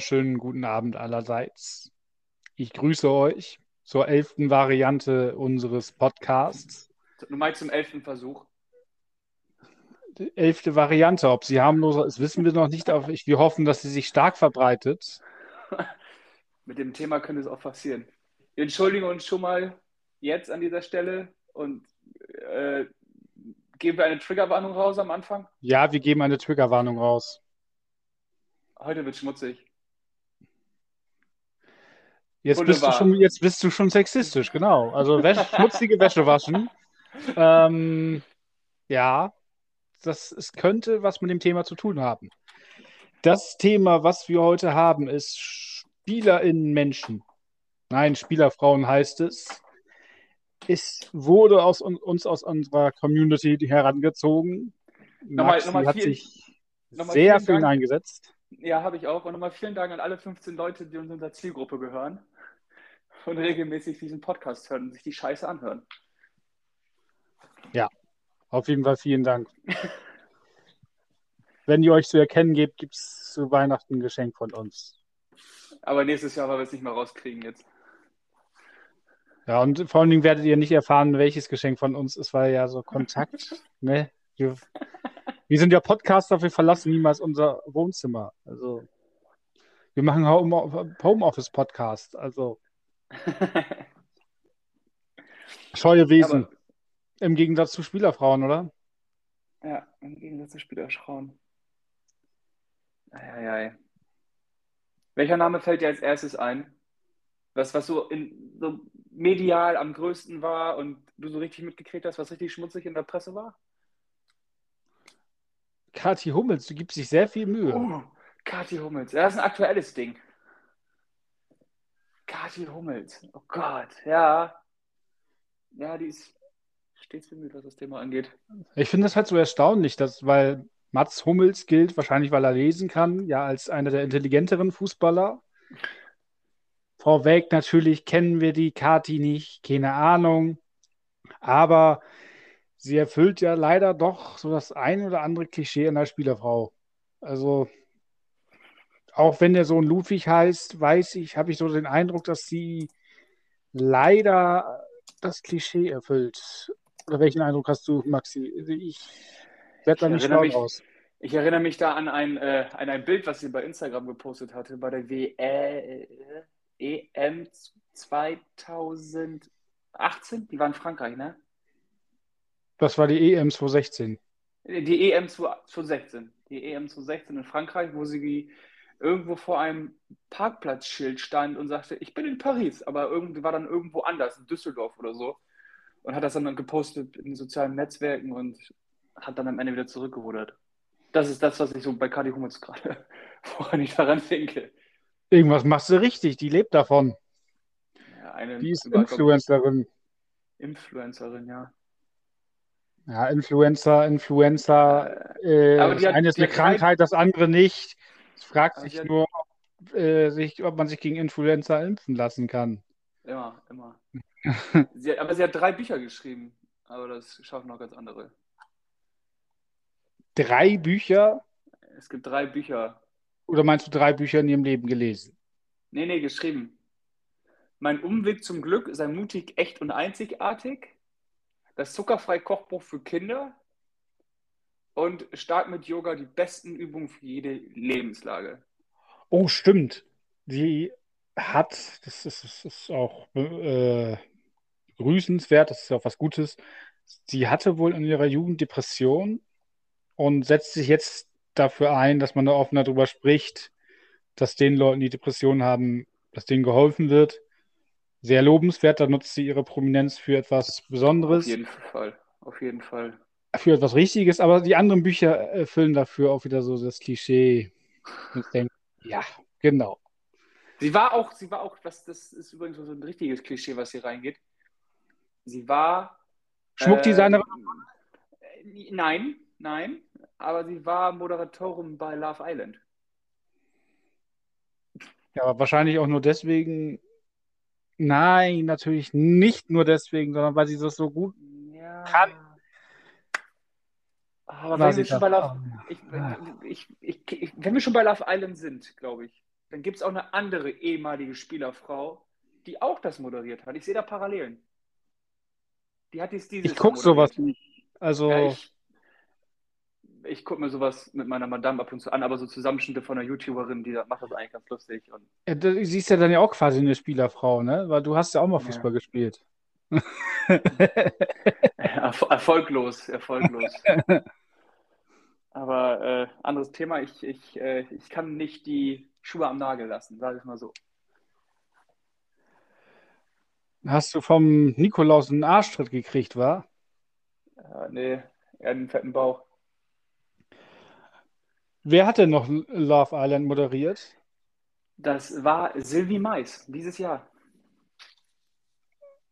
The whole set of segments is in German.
Wunderschönen guten Abend allerseits. Ich grüße euch zur elften Variante unseres Podcasts. Du meinst zum elften Versuch? Die elfte Variante. Ob sie harmloser ist, wissen wir noch nicht. Aber wir hoffen, dass sie sich stark verbreitet. Mit dem Thema könnte es auch passieren. Wir entschuldigen uns schon mal jetzt an dieser Stelle und äh, geben wir eine Triggerwarnung raus am Anfang? Ja, wir geben eine Triggerwarnung raus. Heute wird schmutzig. Jetzt bist, du schon, jetzt bist du schon sexistisch, genau. Also Wäsche, schmutzige Wäsche waschen. Ähm, ja, das es könnte was mit dem Thema zu tun haben. Das Thema, was wir heute haben, ist SpielerInnen Menschen. Nein, Spielerfrauen heißt es. Es wurde aus, uns aus unserer Community herangezogen. Nochmal, Maxi nochmal hat vielen, sich sehr viel eingesetzt. Ja, habe ich auch. Und nochmal vielen Dank an alle 15 Leute, die uns unserer Zielgruppe gehören und regelmäßig diesen Podcast hören und sich die Scheiße anhören. Ja, auf jeden Fall vielen Dank. Wenn ihr euch zu erkennen gebt, gibt es zu Weihnachten ein Geschenk von uns. Aber nächstes Jahr, weil wir es nicht mehr rauskriegen jetzt. Ja, und vor allen Dingen werdet ihr nicht erfahren, welches Geschenk von uns ist, weil ja so Kontakt, ne? Wir, wir sind ja Podcaster, wir verlassen niemals unser Wohnzimmer. Also, wir machen Homeoffice-Podcast, also. Scheue Wesen. Aber, Im Gegensatz zu Spielerfrauen, oder? Ja, im Gegensatz zu Spielerfrauen. Eieiei. Welcher Name fällt dir als erstes ein? Was, was so, in, so medial am größten war und du so richtig mitgekriegt hast, was richtig schmutzig in der Presse war? Kathi Hummels, du gibst dich sehr viel Mühe. Oh, Kathi Hummels, das ist ein aktuelles Ding. Kathi Hummels, oh Gott, ja. Ja, die ist stets bemüht, was das Thema angeht. Ich finde das halt so erstaunlich, dass, weil Mats Hummels gilt, wahrscheinlich weil er lesen kann, ja, als einer der intelligenteren Fußballer. Vorweg natürlich kennen wir die Kati nicht, keine Ahnung. Aber sie erfüllt ja leider doch so das ein oder andere Klischee einer Spielerfrau. Also, auch wenn der Sohn Ludwig heißt, weiß ich, habe ich so den Eindruck, dass sie leider das Klischee erfüllt. Oder welchen Eindruck hast du, Maxi? Ich werde da nicht schlau raus. Ich erinnere mich da an ein, äh, an ein Bild, was sie bei Instagram gepostet hatte, bei der WL, äh, EM 2018, die war in Frankreich, ne? Das war die EM 2016. Die EM 2016. Die EM 2016 in Frankreich, wo sie irgendwo vor einem Parkplatzschild stand und sagte, ich bin in Paris, aber irgendwie war dann irgendwo anders, in Düsseldorf oder so. Und hat das dann gepostet in den sozialen Netzwerken und hat dann am Ende wieder zurückgerudert. Das ist das, was ich so bei Kadi Hummels gerade, woran ich daran denke. Irgendwas machst du richtig, die lebt davon. Ja, eine die ist Influencerin. Influencerin, ja. Ja, Influencer, Influencer. Äh, das eine ist eine Krankheit, das andere nicht. Es fragt sich hat, nur, ob, äh, sich, ob man sich gegen Influencer impfen lassen kann. Immer, immer. sie hat, aber sie hat drei Bücher geschrieben, aber das schaffen noch ganz andere. Drei Bücher? Es gibt drei Bücher. Oder meinst du drei Bücher in ihrem Leben gelesen? Nee, nee, geschrieben. Mein Umweg zum Glück sei mutig, echt und einzigartig. Das zuckerfrei Kochbuch für Kinder. Und stark mit Yoga die besten Übungen für jede Lebenslage. Oh, stimmt. Die hat, das ist, das ist auch äh, grüßenswert, das ist ja auch was Gutes. Sie hatte wohl in ihrer Jugend Depression und setzt sich jetzt dafür ein, dass man da offener darüber spricht, dass den Leuten, die Depressionen haben, dass denen geholfen wird. Sehr lobenswert, da nutzt sie ihre Prominenz für etwas Besonderes. Auf jeden Fall, auf jeden Fall. Für etwas Richtiges, aber die anderen Bücher erfüllen dafür auch wieder so das Klischee. Denke, ja, genau. Sie war auch, sie war auch, das, das ist übrigens so ein richtiges Klischee, was hier reingeht. Sie war. Schmuckdesignerin? Äh, nein, nein aber sie war Moderatorin bei Love Island. Ja, wahrscheinlich auch nur deswegen. Nein, natürlich nicht nur deswegen, sondern weil sie das so gut ja. kann. Aber wenn wir, schon bei Love, ich, ich, ich, ich, wenn wir schon bei Love Island sind, glaube ich, dann gibt es auch eine andere ehemalige Spielerfrau, die auch das moderiert hat. Ich sehe da Parallelen. Die hat dies dieses Ich gucke sowas nicht. Also, Ja, ich ich gucke mir sowas mit meiner Madame ab und zu an, aber so Zusammenschnitte von einer YouTuberin, die macht das eigentlich ganz lustig. Und ja, du siehst ja dann ja auch quasi eine Spielerfrau, ne? Weil du hast ja auch mal Ja. Fußball gespielt. Erf erfolglos, erfolglos. Aber äh, anderes Thema, ich, ich, äh, ich kann nicht die Schuhe am Nagel lassen, sage ich mal so. Hast du vom Nikolaus einen Arschtritt gekriegt, war? Äh, nee, er hat einen fetten Bauch. Wer hat denn noch Love Island moderiert? Das war Sylvie Mais dieses Jahr.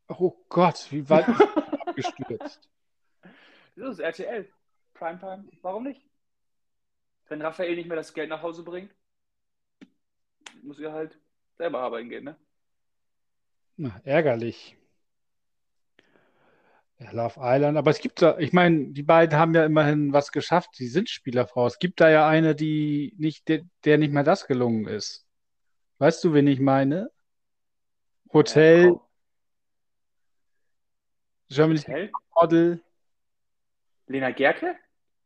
Oh Gott, wie weit ist die abgestürzt? Das ist RTL. Primetime. Warum nicht? Wenn Raphael nicht mehr das Geld nach Hause bringt, muss er halt selber arbeiten gehen, ne? Na, ärgerlich. Ja, Love Island, aber es gibt da, ich meine, die beiden haben ja immerhin was geschafft. Sie sind Spielerfrau. Es gibt da ja eine, die nicht, der, der nicht mehr das gelungen ist. Weißt du, wen ich meine? Hotel, Frau- Germany's Hotel? Model. Lena Gerke?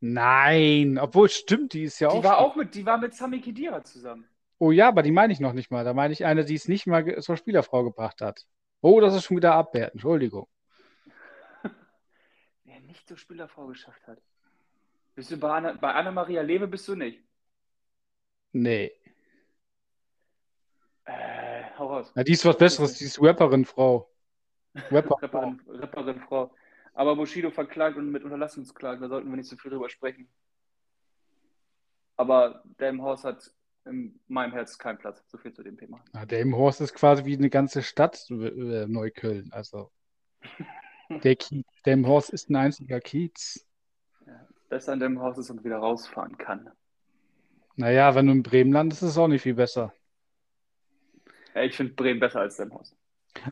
Nein, obwohl stimmt, die ist ja Die auch. war auch mit, die war mit Sami Khedira zusammen. Oh ja, aber die meine ich noch nicht mal. Da meine ich eine, die es nicht mal zur Spielerfrau gebracht hat. Oh, das ist schon wieder abwertend. Entschuldigung. Wer nicht zur Spielerfrau geschafft hat. Bist du bei Anna, bei Anna-Maria Lewe bist du nicht? Nee. Äh, hau raus. Na, die ist was Besseres. Die ist Rapperin-Frau. Rapper. Rapperin, Rapperin Frau. Aber Bushido verklagt und mit Unterlassungsklagen, da sollten wir nicht so viel drüber sprechen. Aber Haus hat in meinem Herz keinen Platz. So viel zu dem Thema. Na, Delmenhorst ist quasi wie eine ganze Stadt, äh, Neukölln. Also, der Kiez. Delmenhorst ist ein einziger Kiez. Dass er an Haus ist und wieder rausfahren kann. Naja, wenn du in Bremen landest, ist es auch nicht viel besser. Ja, ich finde Bremen besser als Haus.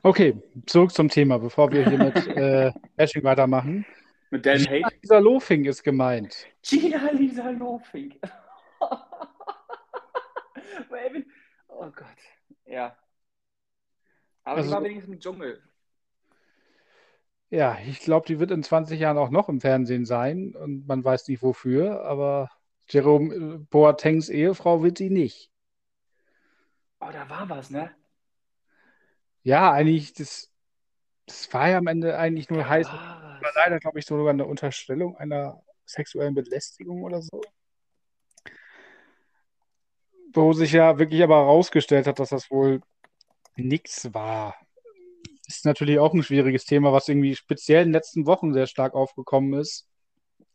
Okay, zurück zum Thema, bevor wir hier mit äh, Bashing weitermachen. Mit Dan Hate. Dieser Lofing ist gemeint. Gina Lisa Lofink. Weil- oh Gott. Ja. Aber Also- die war wenigstens im Dschungel. Ja, ich glaube, die wird in 20 Jahren auch noch im Fernsehen sein und man weiß nicht wofür, aber Jerome äh, Boatengs Ehefrau wird sie nicht. Oh, da war was, ne? Ja, eigentlich, das, das war ja am Ende eigentlich nur heiß. war leider, glaube ich, sogar eine Unterstellung einer sexuellen Belästigung oder so. Wo sich ja wirklich aber herausgestellt hat, dass das wohl nichts war. Ist natürlich auch ein schwieriges Thema, was irgendwie speziell in den letzten Wochen sehr stark aufgekommen ist.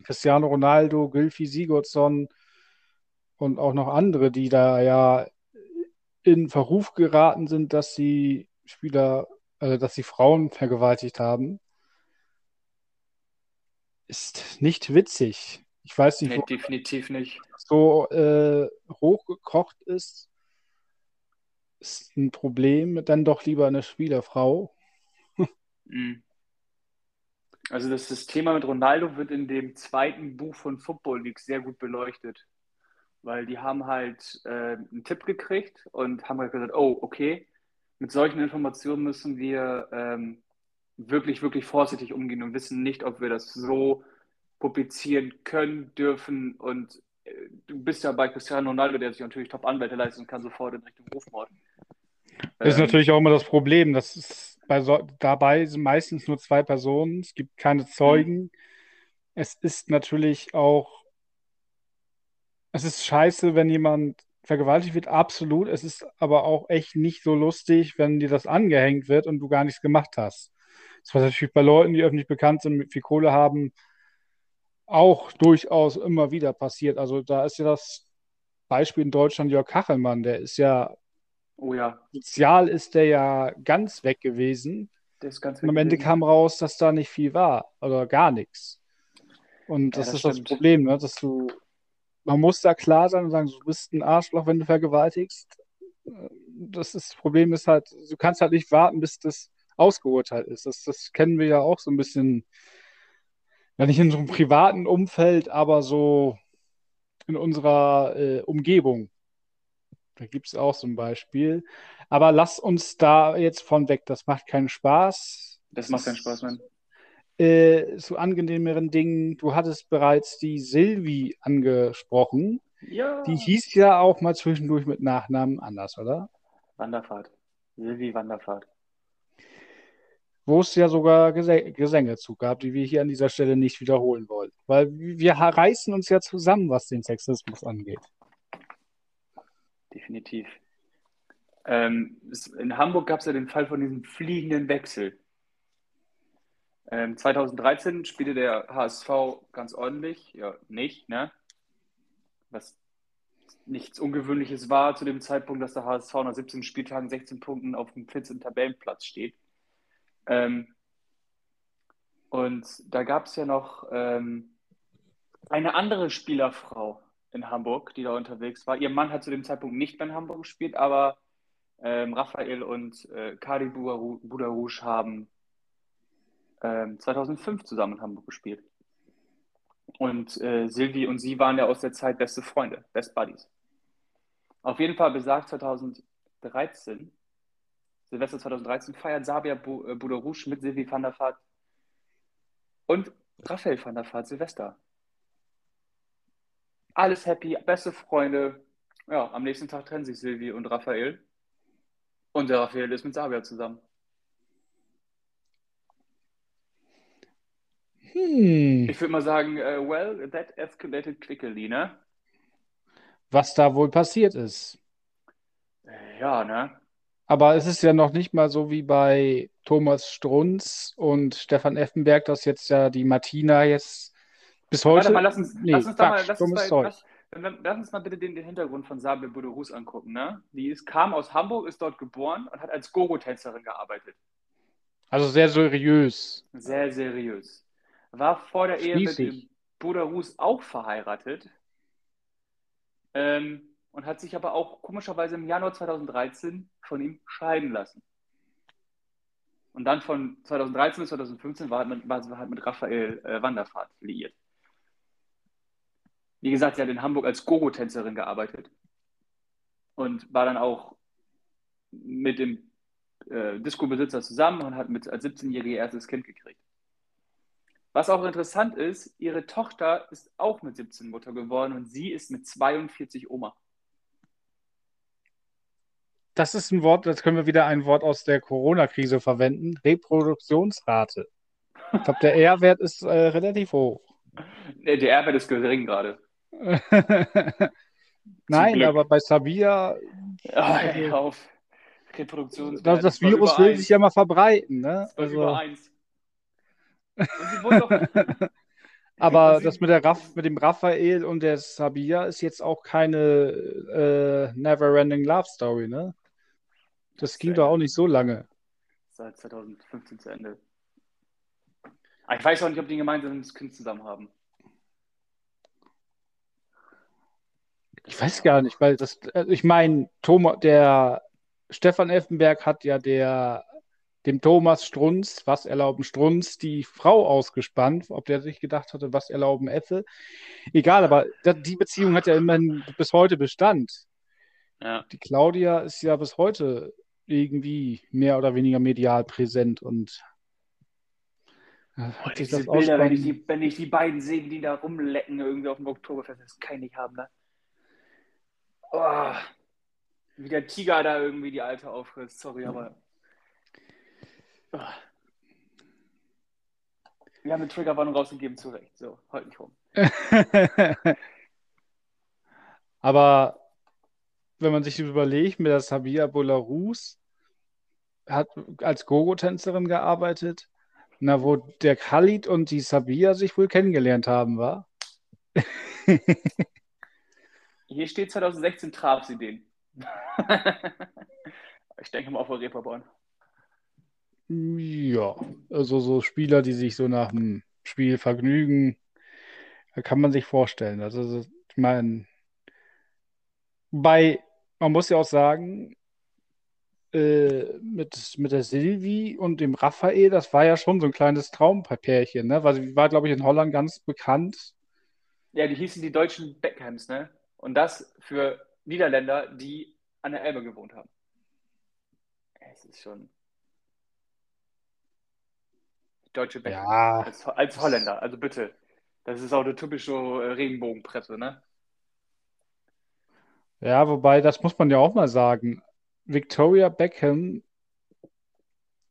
Cristiano Ronaldo, Gylfi Sigurdsson und auch noch andere, die da ja in Verruf geraten sind, dass sie Spieler, also dass sie Frauen vergewaltigt haben ist nicht witzig. Ich weiß nicht, Nee, wo definitiv nicht. so äh, hochgekocht ist. Ist ein Problem. Dann doch lieber eine Spielerfrau. Mhm. Also das, das Thema mit Ronaldo wird in dem zweiten Buch von Football League sehr gut beleuchtet. Weil die haben halt äh, einen Tipp gekriegt und haben halt gesagt, oh, okay, mit solchen Informationen müssen wir ähm, wirklich, wirklich vorsichtig umgehen und wissen nicht, ob wir das so publizieren können, dürfen. Und äh, du bist ja bei Cristiano Ronaldo, der sich natürlich Top-Anwälte leistet und kann sofort in Richtung Rufmord. Das ist Ähm, natürlich auch immer das Problem. Das ist so, dabei sind meistens nur zwei Personen. Es gibt keine Zeugen. Es ist natürlich auch, es ist scheiße, wenn jemand vergewaltigt wird, absolut. Es ist aber auch echt nicht so lustig, wenn dir das angehängt wird und du gar nichts gemacht hast. Das war natürlich bei Leuten, die öffentlich bekannt sind, mit viel Kohle haben, auch durchaus immer wieder passiert. Also da ist ja das Beispiel in Deutschland Jörg Kachelmann, der ist ja, Oh ja, sozial ist der ja ganz weg gewesen. der ist ganz Und am Ende weg kam raus, dass da nicht viel war oder gar nichts. Und Ja, das das ist das stimmt. Problem, ne? Dass du, man muss da klar sein und sagen, du bist ein Arschloch, wenn du vergewaltigst. Das, ist, das Problem ist halt, du kannst halt nicht warten, bis das ausgeurteilt ist. Das, das kennen wir ja auch so ein bisschen ja nicht in so einem privaten Umfeld, aber so in unserer äh, Umgebung. Da gibt es auch so ein Beispiel. Aber lass uns da jetzt von weg. Das macht keinen Spaß. Das macht keinen Spaß, Mann. Äh, zu angenehmeren Dingen. Du hattest bereits die Silvi angesprochen. Ja. Die hieß ja auch mal zwischendurch mit Nachnamen anders, oder? Wanderfahrt. Silvi Wanderfahrt. Wo es ja sogar Gesä Gesänge zu gab, die wir hier an dieser Stelle nicht wiederholen wollen. Weil wir reißen uns ja zusammen, was den Sexismus angeht. Definitiv. Ähm, in Hamburg gab es ja den Fall von diesem fliegenden Wechsel. Ähm, 2013 spielte der HSV ganz ordentlich, ja, nicht, ne? Was nichts Ungewöhnliches war zu dem Zeitpunkt, dass der HSV nach 17 Spieltagen 16 Punkten auf dem 14. Tabellenplatz steht. Ähm, und da gab es ja noch ähm, eine andere Spielerfrau in Hamburg, die da unterwegs war. Ihr Mann hat zu dem Zeitpunkt nicht mehr in Hamburg gespielt, aber ähm, Raphael und äh, Kadi Budarouche haben ähm, 2005 zusammen in Hamburg gespielt. Und äh, Silvi und sie waren ja aus der Zeit beste Freunde, Best Buddies. Auf jeden Fall besagt 2013, Silvester 2013, feiert Sabia äh, Budarouche mit Silvi van der Vaart und Raphael van der Vaart Silvester. Alles happy, beste Freunde. Ja, am nächsten Tag trennen sich Silvi und Raphael. Und der Raphael ist mit Sabia zusammen. Hm. Ich würde mal sagen, uh, well, that escalated quickly, ne? Was da wohl passiert ist. Äh, ja, ne? Aber es ist ja noch nicht mal so wie bei Thomas Strunz und Stefan Effenberg, dass jetzt ja die Martina jetzt bis heute. Warte mal, lass uns, nee, lass uns, da mal, Quatsch, lass, uns Zeug. lass, lass uns mal bitte den, den Hintergrund von Sabine Buderus angucken. Ne? Die ist, kam aus Hamburg, ist dort geboren und hat als Gogo-Tänzerin gearbeitet. Also sehr seriös. Sehr seriös. War vor der Ehe mit Schließlich. dem Buderus auch verheiratet ähm, und hat sich aber auch komischerweise im Januar 2013 von ihm scheiden lassen. Und dann von 2013 bis 2015 war, mit, war sie halt mit Raphael äh, Wanderfahrt liiert. Wie gesagt, sie hat in Hamburg als Gogo-Tänzerin gearbeitet und war dann auch mit dem äh, Disco-Besitzer zusammen und hat mit als 17-Jährige ihr erstes Kind gekriegt. Was auch interessant ist, ihre Tochter ist auch mit 17 Mutter geworden und sie ist mit 42 Oma. Das ist ein Wort, jetzt können wir wieder ein Wort aus der Corona-Krise verwenden. Reproduktionsrate. Ich glaube, der R-Wert ist äh, relativ hoch. Nee, Der R-Wert ist gering gerade. Nein, aber bei Sabia, Ja, ey, auf. Reproduktion. das, das Virus will sich ja mal verbreiten. Ne? Also, über eins. Und sie wurde doch, aber das mit, der Raff, mit dem Raphael und der Sabia ist jetzt auch keine äh, Never-Ending Love Story, ne? Das ging doch auch nicht so lange. seit 2015 zu Ende. Aber ich weiß auch nicht, ob die ein gemeinsames Kind zusammen haben. Ich weiß gar nicht, weil das, also ich meine, Thomas, der Stefan Effenberg hat ja der, dem Thomas Strunz, was erlauben Strunz, die Frau ausgespannt, ob der sich gedacht hatte, was erlauben Effe. Egal, aber die Beziehung hat ja immerhin bis heute Bestand. Ja. Die Claudia ist ja bis heute irgendwie mehr oder weniger medial präsent und äh, sich Diese Bilder, wenn ich, die, wenn ich die beiden sehe, die da rumlecken irgendwie auf dem Oktoberfest, das kann ich nicht haben, ne? Oh, wie der Tiger da irgendwie die Alte auffrisst, sorry, aber. Wir haben eine Triggerwarnung rausgegeben, zu Recht. So, halt nicht rum. Aber wenn man sich überlegt, mit der Sabia Bolarus hat als Gogo-Tänzerin gearbeitet, na, wo der Khalid und die Sabia sich wohl kennengelernt haben, war? Hier steht 2016 traf sie den. ich denke mal auf Reeperbahn. Ja, also so Spieler, die sich so nach dem Spiel vergnügen, kann man sich vorstellen. Also, ich meine, bei, man muss ja auch sagen, äh, mit, mit der Silvi und dem Raphael, das war ja schon so ein kleines Traumpärchen, ne? Weil sie war, glaube ich, in Holland ganz bekannt. Ja, die hießen die deutschen Beckhams, ne? Und das für Niederländer, die an der Elbe gewohnt haben. Es ist schon. Deutsche Beckhams. Ja. Als, als Holländer, also bitte. Das ist auch eine typische äh, Regenbogenpresse, ne? Ja, wobei, das muss man ja auch mal sagen. Victoria Beckham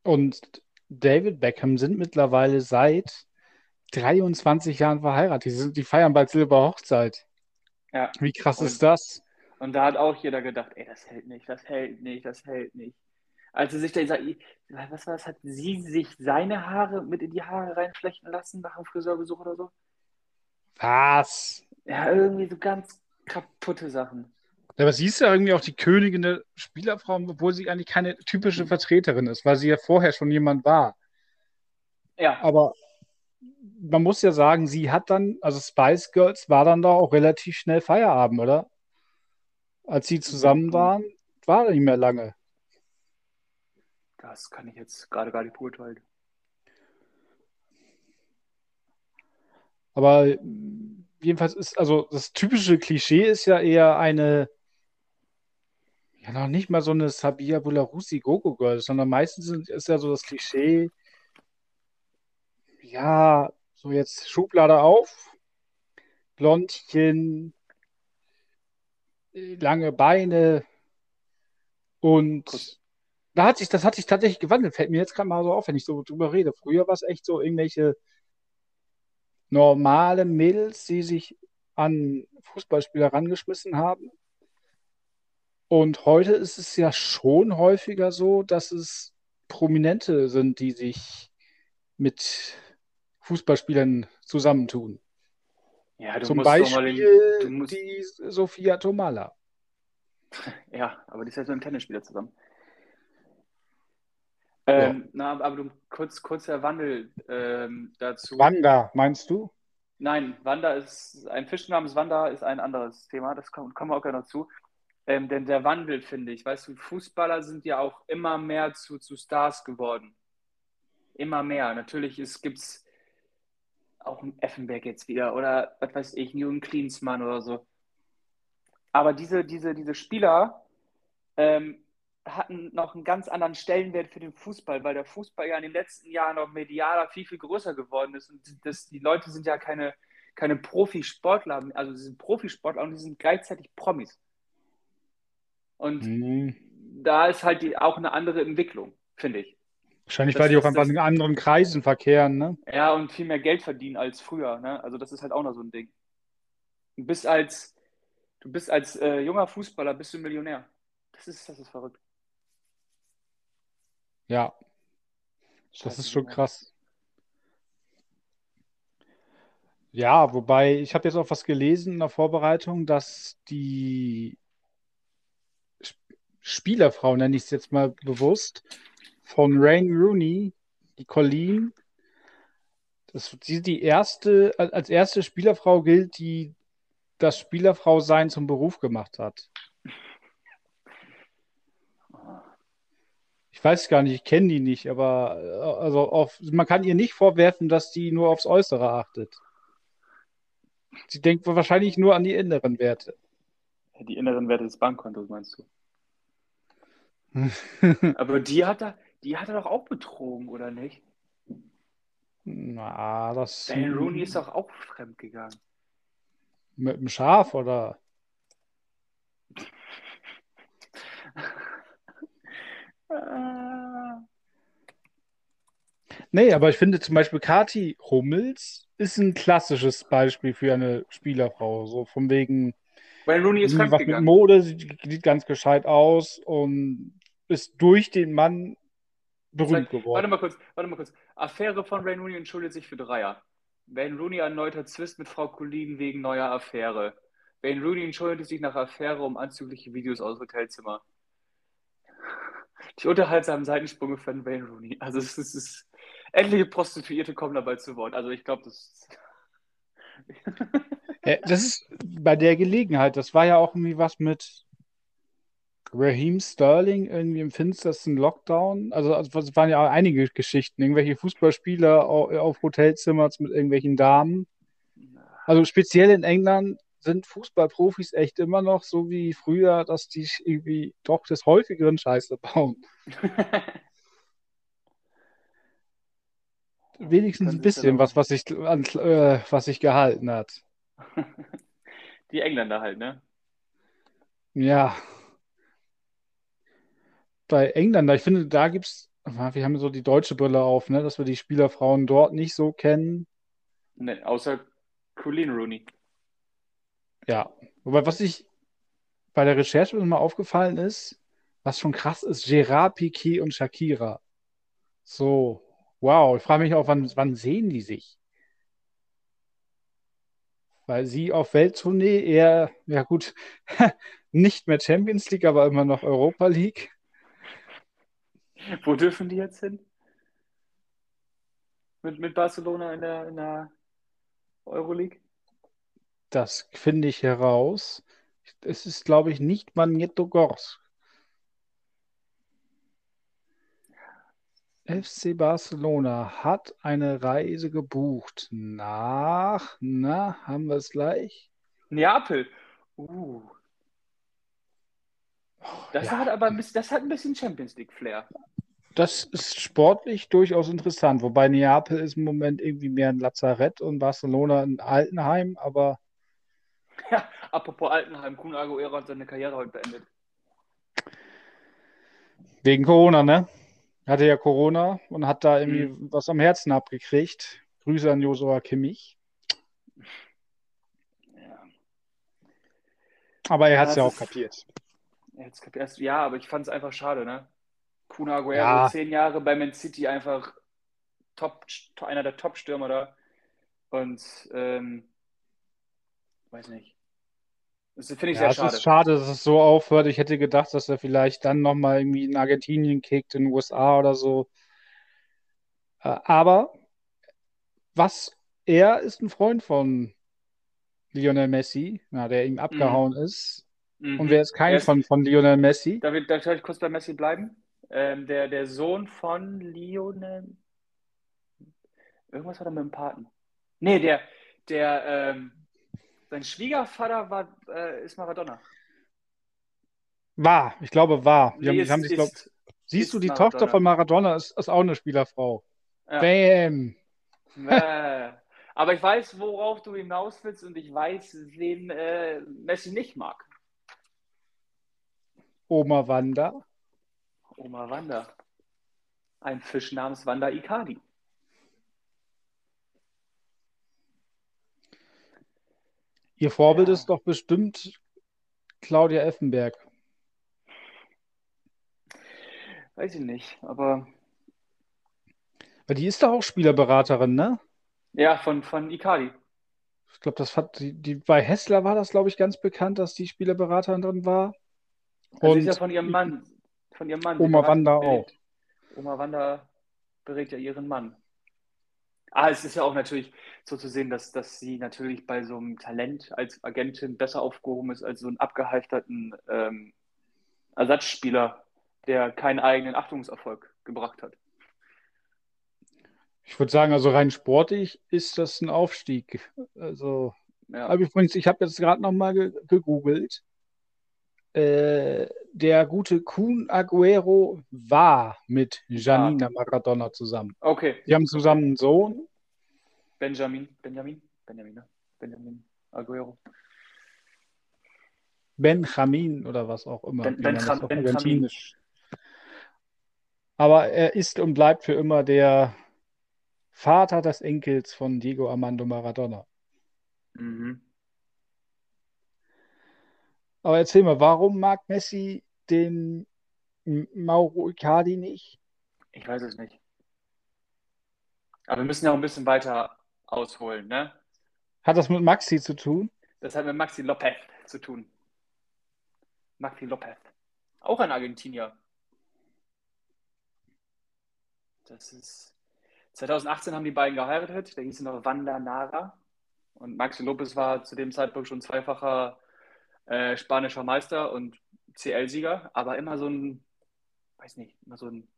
und David Beckham sind mittlerweile seit 23 Jahren verheiratet. Die, sind, die feiern bald Silberhochzeit. Ja. Wie krass Und- ist das? Und da hat auch jeder gedacht, ey, das hält nicht, das hält nicht, das hält nicht. Als sie sich da, was war das, hat sie sich seine Haare mit in die Haare reinflechten lassen nach einem Friseurbesuch oder so? Was? Ja, irgendwie so ganz kaputte Sachen. Aber sie ist ja irgendwie auch die Königin der Spielerfrau, obwohl sie eigentlich keine typische Vertreterin ist, weil sie ja vorher schon jemand war. Ja, Aber man muss ja sagen, sie hat dann, also Spice Girls war dann doch auch relativ schnell Feierabend, oder? Als sie zusammen waren, war nicht mehr lange. Das kann ich jetzt gerade gar nicht beurteilen. Aber äh, jedenfalls ist, also das typische Klischee ist ja eher eine, ja noch nicht mal so eine Sabia Bularussi Gogo Girl, sondern meistens ist ja so das Klischee, ja, so jetzt Schublade auf, Blondchen, äh, lange Beine und. Da hat sich, das hat sich tatsächlich gewandelt, fällt mir jetzt gerade mal so auf, wenn ich so drüber rede. Früher war es echt so irgendwelche normale Mädels, die sich an Fußballspieler rangeschmissen haben. Und heute ist es ja schon häufiger so, dass es Prominente sind, die sich mit Fußballspielern zusammentun. Ja, du Zum musst doch mal den, Beispiel du musst, die Sophia Tomala. ja, aber die ist jetzt mit dem Tennisspieler zusammen. Ähm, na, aber du, kurz, kurzer Wandel ähm, dazu. Wanda, meinst du? Nein, Wanda ist, ein Fisch namens Wanda ist ein anderes Thema, das kommen, kommen wir auch gleich noch zu. Ähm, denn der Wandel, finde ich, weißt du, Fußballer sind ja auch immer mehr zu, zu Stars geworden. Immer mehr. Natürlich gibt es auch einen Effenberg jetzt wieder oder was weiß ich, Jürgen Klinsmann oder so. Aber diese, diese, diese Spieler ähm, hatten noch einen ganz anderen Stellenwert für den Fußball, weil der Fußball ja in den letzten Jahren noch medialer viel, viel größer geworden ist. Und das, die Leute sind ja keine, keine Profisportler, also sie sind Profisportler und die sind gleichzeitig Promis. Und Hm. da ist halt die, auch eine andere Entwicklung, finde ich. Wahrscheinlich, Das- weil die auch einfach in anderen Kreisen verkehren, ne? Ja, und viel mehr Geld verdienen als früher. Ne? Also das ist halt auch noch so ein Ding. Du bist als, du bist als äh, junger Fußballer bist du Millionär. Das ist, das ist verrückt. Ja, das ist schon krass. Ja, wobei ich habe jetzt auch was gelesen in der Vorbereitung, dass die Sp- Spielerfrau, nenne ich es jetzt mal bewusst, von Wayne Rooney, die Colleen, das, die, die erste, als erste Spielerfrau gilt, die das Spielerfrau-Sein zum Beruf gemacht hat. Weiß gar nicht, ich kenne die nicht, aber äh, also auf, man kann ihr nicht vorwerfen, dass die nur aufs Äußere achtet. Sie denkt wahrscheinlich nur an die inneren Werte. Die inneren Werte des Bankkontos, meinst du? Aber die hat er, die hat er doch auch betrogen, oder nicht? Na, das Wayne Rooney ist doch auch fremdgegangen. mit dem Schaf oder? Nee, aber ich finde zum Beispiel Kathi Hummels ist ein klassisches Beispiel für eine Spielerfrau. So von wegen, Wayne Rooney ist was mit. Mode, sieht, sieht ganz gescheit aus und ist durch den Mann berühmt Vielleicht- Warte geworden. mal kurz, warte mal kurz. Affäre von Wayne Rooney entschuldigt sich für Dreier. Wayne Rooney erneuter Zwist mit Frau Colleen wegen neuer Affäre. Wayne Rooney entschuldigt sich nach Affäre um anzügliche Videos aus Hotelzimmer. Die unterhaltsamen Seitensprünge von Wayne Rooney. Also es ist, es ist etliche Prostituierte kommen dabei zu Wort. Also ich glaube, das Ja, das ist bei der Gelegenheit, das war ja auch irgendwie was mit Raheem Sterling irgendwie im finstersten Lockdown. Also, also es waren ja auch einige Geschichten. Irgendwelche Fußballspieler au- auf Hotelzimmern mit irgendwelchen Damen. Also speziell in England sind Fußballprofis echt immer noch so wie früher, dass die irgendwie doch des häufigeren Scheiße bauen. Wenigstens ein bisschen was, was sich, äh, was sich gehalten hat. Die Engländer halt, ne? Ja. Bei Engländer, ich finde, da gibt's, wir haben so die deutsche Brille auf, ne, dass wir die Spielerfrauen dort nicht so kennen. ne außer Colleen Rooney. Ja. Wobei, was ich bei der Recherche mal aufgefallen ist, was schon krass ist, Gerard Piqué und Shakira. So, wow. Ich frage mich auch, wann, wann sehen die sich? Weil sie auf Welttournee eher, ja gut, nicht mehr Champions League, aber immer noch Europa League. Wo dürfen die jetzt hin? Mit, mit Barcelona in der, in der Euroleague? Das finde ich heraus. Es ist, glaube ich, nicht Magnetogorsk. FC Barcelona hat eine Reise gebucht nach, na, haben wir es gleich? Neapel. Uh. Das Ja. hat aber ein bisschen, das hat ein bisschen Champions League Flair. Das ist sportlich durchaus interessant, wobei Neapel ist im Moment irgendwie mehr ein Lazarett und Barcelona ein Altenheim, aber Ja, apropos Altenheim, Kun Aguero hat seine Karriere heute beendet. wegen Corona, ne? Hatte ja Corona und hat da irgendwie was am Herzen abgekriegt. Grüße an Josua Kimmich. Ja. Aber er hat es Ja, es auch kapiert. Jetzt kapier- erst, ja, aber ich fand es einfach schade, ne? Kun Aguero, Ja. zehn Jahre bei Man City, einfach top, einer der Top-Stürmer da. Und, ähm, weiß nicht. Das finde ich Ja, sehr es schade. ist schade, dass es so aufhört. Ich hätte gedacht, dass er vielleicht dann nochmal irgendwie in Argentinien kickt, in den USA oder so. Äh, Aber was, er ist ein Freund von Lionel Messi, na, der ihm abgehauen ist. Mhm. Und wer ist kein ist- Freund von Lionel Messi? Darf ich, darf ich kurz bei Messi bleiben? Ähm, der, der Sohn von Lionel. Irgendwas hat er mit dem Paten. Nee, der, der, ähm, sein Schwiegervater war, äh, ist Maradona. War, ich glaube, war. Die haben, die haben ist, sich, glaub, ist, siehst ist du, die Maradona. Tochter von Maradona ist, ist auch eine Spielerfrau. Ja. Bam! äh, aber ich weiß, worauf du hinaus willst und ich weiß, wen äh, Messi nicht mag. Oma Wanda. Oma Wanda. Ein Fisch namens Wanda Icardi. Ihr Vorbild Ja. ist doch bestimmt Claudia Effenberg. Weiß ich nicht, aber Weil die ist doch auch Spielerberaterin, ne? ja, von, von Icardi. Ich glaube, das hat die, die bei Hessler war das, glaube ich, ganz bekannt, dass die Spielerberaterin drin war. Also sie ist ja von ihrem Mann. Von ihrem Mann. Oma Wanda berät- Oma Wanda berät ja ihren Mann. Ah, es ist ja auch natürlich so zu sehen, dass, dass sie natürlich bei so einem Talent als Agentin besser aufgehoben ist als so einen abgehalfterten ähm, Ersatzspieler, der keinen eigenen Achtungserfolg gebracht hat. ich würde sagen, also rein sportlich ist das ein Aufstieg. Also, Ja. aber übrigens, ich habe jetzt gerade nochmal ge gegoogelt. Äh, der gute Kun Aguero war mit Janina Maradona zusammen. Okay, Die haben zusammen einen Sohn. Benjamin, Benjamin, Benjamin, ne? Benjamin Aguero. Benjamin oder was auch immer. Ben- Benjam- auf Benjamin. Aber er ist und bleibt für immer der Vater des Enkels von Diego Armando Maradona. Mhm. Aber erzähl mal, warum mag Messi den Mauro Icardi nicht? Ich weiß es nicht. Aber wir müssen ja auch ein bisschen weiter ausholen, ne? Hat das mit Maxi zu tun? Das hat mit Maxi Lopez zu tun. Maxi Lopez. Auch ein Argentinier. Das ist. 2018 haben die beiden geheiratet. Da hieß sie noch Wanda Nara. Und Maxi Lopez war zu dem Zeitpunkt schon zweifacher äh, spanischer Meister und CL-Sieger, aber immer so ein, weiß nicht, immer so ein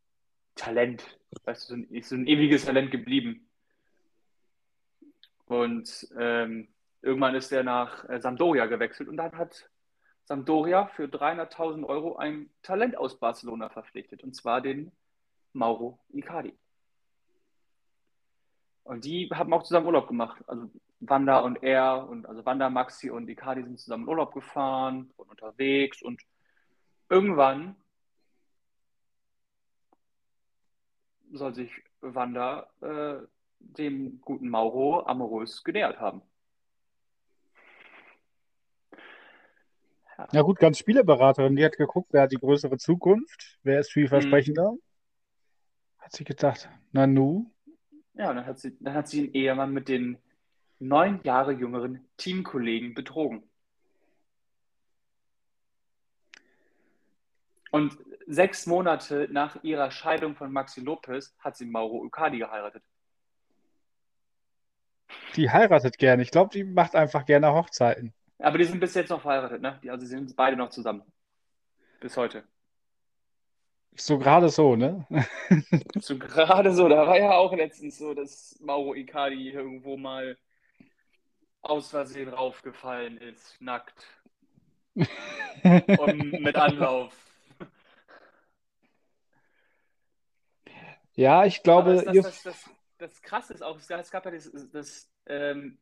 Talent, weißt du, so ein, ist so ein ewiges Talent geblieben. Und ähm, irgendwann ist er nach äh, Sampdoria gewechselt und dann hat Sampdoria für 300.000 Euro ein Talent aus Barcelona verpflichtet, und zwar den Mauro Icardi. Und die haben auch zusammen Urlaub gemacht. Also Wanda und er und also Wanda, Maxi und Icardi sind zusammen in Urlaub gefahren und unterwegs und irgendwann soll sich Wanda äh, dem guten Mauro amorös genähert haben. Ja. ja gut, ganz Spieleberaterin, die hat geguckt, wer hat die größere Zukunft, wer ist vielversprechender. Mhm. Hat sie gedacht, na nu. Ja, dann hat sie, dann hat sie einen Ehemann mit den neun Jahre jüngeren Teamkollegen betrogen. Und sechs Monate nach ihrer Scheidung von Maxi Lopez hat sie Mauro Icardi geheiratet. Die heiratet gerne. Ich glaube, die macht einfach gerne Hochzeiten. Aber die sind bis jetzt noch verheiratet, ne? also sie sind beide noch zusammen. Bis heute. So gerade so, ne? so gerade so. Da war ja auch letztens so, dass Mauro Icardi irgendwo mal aus Versehen raufgefallen ist, nackt. Und mit Anlauf. Ja, ich glaube. Das, das, das, das, Krasse ist auch, es gab ja das, das ähm,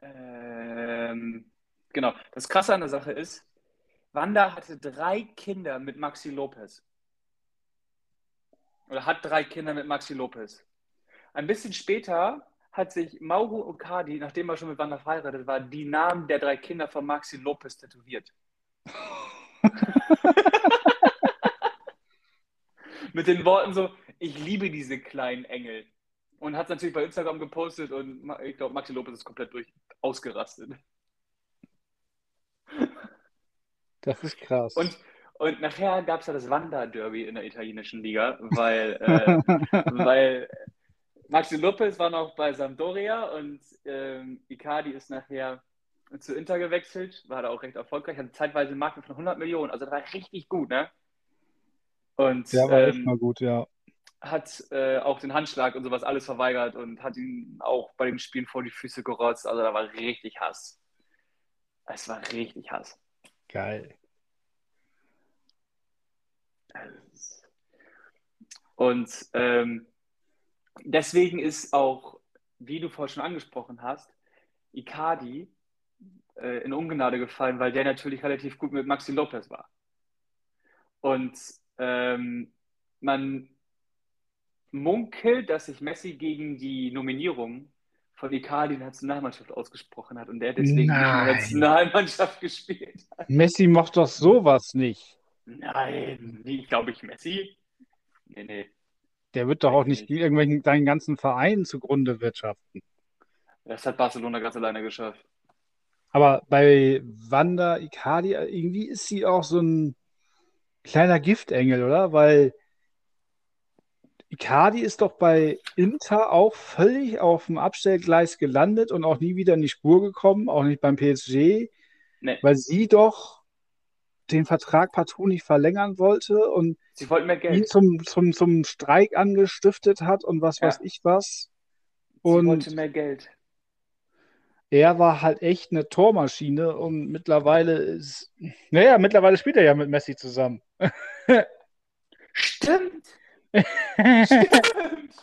ähm, genau, das Krasse an der Sache ist, Wanda hatte drei Kinder mit Maxi Lopez. Oder hat drei Kinder mit Maxi Lopez. Ein bisschen später hat sich Mauro Ocardi, nachdem er schon mit Wanda verheiratet war, die Namen der drei Kinder von Maxi Lopez tätowiert. mit den Worten so, ich liebe diese kleinen Engel. Und hat es natürlich bei Instagram gepostet und ich glaube, Maxi Lopez ist komplett durch ausgerastet. Das ist krass. Und, und nachher gab es ja das Wander-Derby in der italienischen Liga, weil, äh, weil Maxi Lopez war noch bei Sampdoria und ähm, Icardi ist nachher zu Inter gewechselt, war da auch recht erfolgreich, hatte zeitweise einen Markt von 100 Millionen, also das war richtig gut, ne? Und, ja, war ähm, echt mal gut, ja. Hat äh, auch den Handschlag und sowas alles verweigert und hat ihn auch bei dem Spielen vor die Füße gerotzt, also da war richtig Hass. Es war richtig Hass. Geil. Und ähm, deswegen ist auch, wie du vorhin schon angesprochen hast, Icardi äh, in Ungnade gefallen, weil der natürlich relativ gut mit Maxi Lopez war. Und ähm, man munkelt, dass sich Messi gegen die Nominierung von Icardi in der Nationalmannschaft ausgesprochen hat und der deswegen Nein. in der Nationalmannschaft gespielt hat. Messi macht doch sowas nicht. Nein, ich glaube ich Messi. Nee, nee. Der wird doch auch nicht, nicht. irgendwelchen seinen ganzen Vereinen zugrunde wirtschaften. Das hat Barcelona ganz alleine geschafft. Aber bei Wanda Icardi, irgendwie ist sie auch so ein kleiner Giftengel, oder? Weil Icardi ist doch bei Inter auch völlig auf dem Abstellgleis gelandet und auch nie wieder in die Spur gekommen, auch nicht beim PSG, nee. weil sie doch den Vertrag partout nicht verlängern wollte und sie wollten mehr Geld. ihn zum, zum, zum Streik angestiftet hat und was ja. weiß ich was. Und sie wollte mehr Geld. Er war halt echt eine Tormaschine und mittlerweile ist, naja, mittlerweile spielt er ja mit Messi zusammen. Stimmt. Stimmt.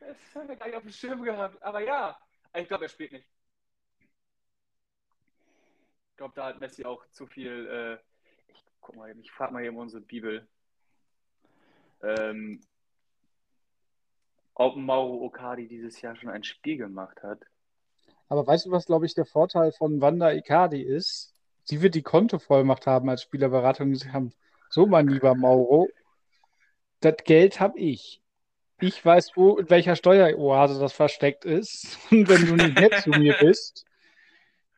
Das haben wir gar nicht auf dem Schirm gehabt. Aber ja, ich glaube, er spielt nicht. Ich glaube, da hat Messi auch zu viel. Äh, ich guck mal, ich frage mal hier in unsere Bibel. Ähm, ob Mauro Ocardi dieses Jahr schon ein Spiel gemacht hat. Aber weißt du, was, glaube ich, der Vorteil von Wanda Icardi ist? Sie wird die Kontovollmacht haben als Spielerberatung. Sie haben, so mein lieber Mauro, das Geld habe ich. Ich weiß, wo, in welcher Steueroase das versteckt ist. Und wenn du nicht nett zu mir bist,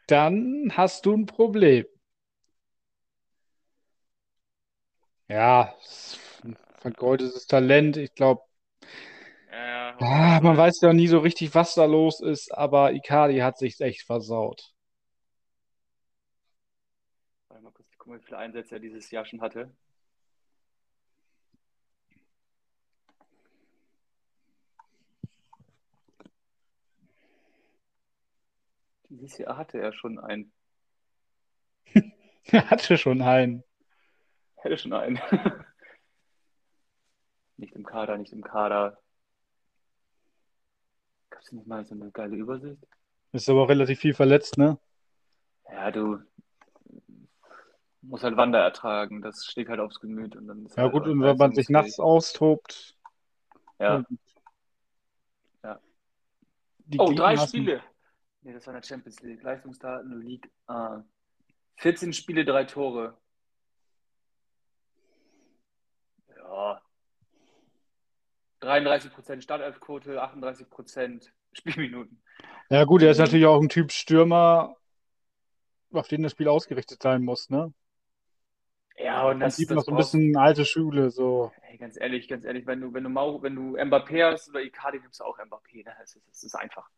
dann hast du ein Problem. Ja, vergeudetes Talent. Ich glaube, ja, ah, man weiß ja nie so richtig, was da los ist, aber Icardi hat sich echt versaut. Warte mal kurz, ich gucke mal, wie viele Einsätze er dieses Jahr schon hatte. Dieses Jahr hatte er schon einen. Er hatte schon einen. Hätte schon einen. nicht im Kader, nicht im Kader. Gab es nicht mal so eine geile Übersicht? Ist aber auch relativ viel verletzt, ne? Ja, du musst halt Wander ertragen. Das schlägt halt aufs Gemüt. Und dann ist Ja halt gut, und wenn man sich nachts austobt. Ja. Ja. Oh, drei Spiele. Nee, das war in der Champions League. Leistungsdaten, League A. 14 Spiele, drei Tore. Ja. 33% Startelfquote, 38% Spielminuten. Ja gut, er ist Mhm. natürlich auch ein Typ Stürmer, auf den das Spiel ausgerichtet sein muss, ne? Ja, und Das sieht noch so ein bisschen alte Schule, so. Ey, ganz ehrlich, ganz ehrlich, wenn du, wenn du Mau, wenn du Mbappé hast oder Icardi, nimmst du auch Mbappé. Ne? Das, ist, das ist einfach.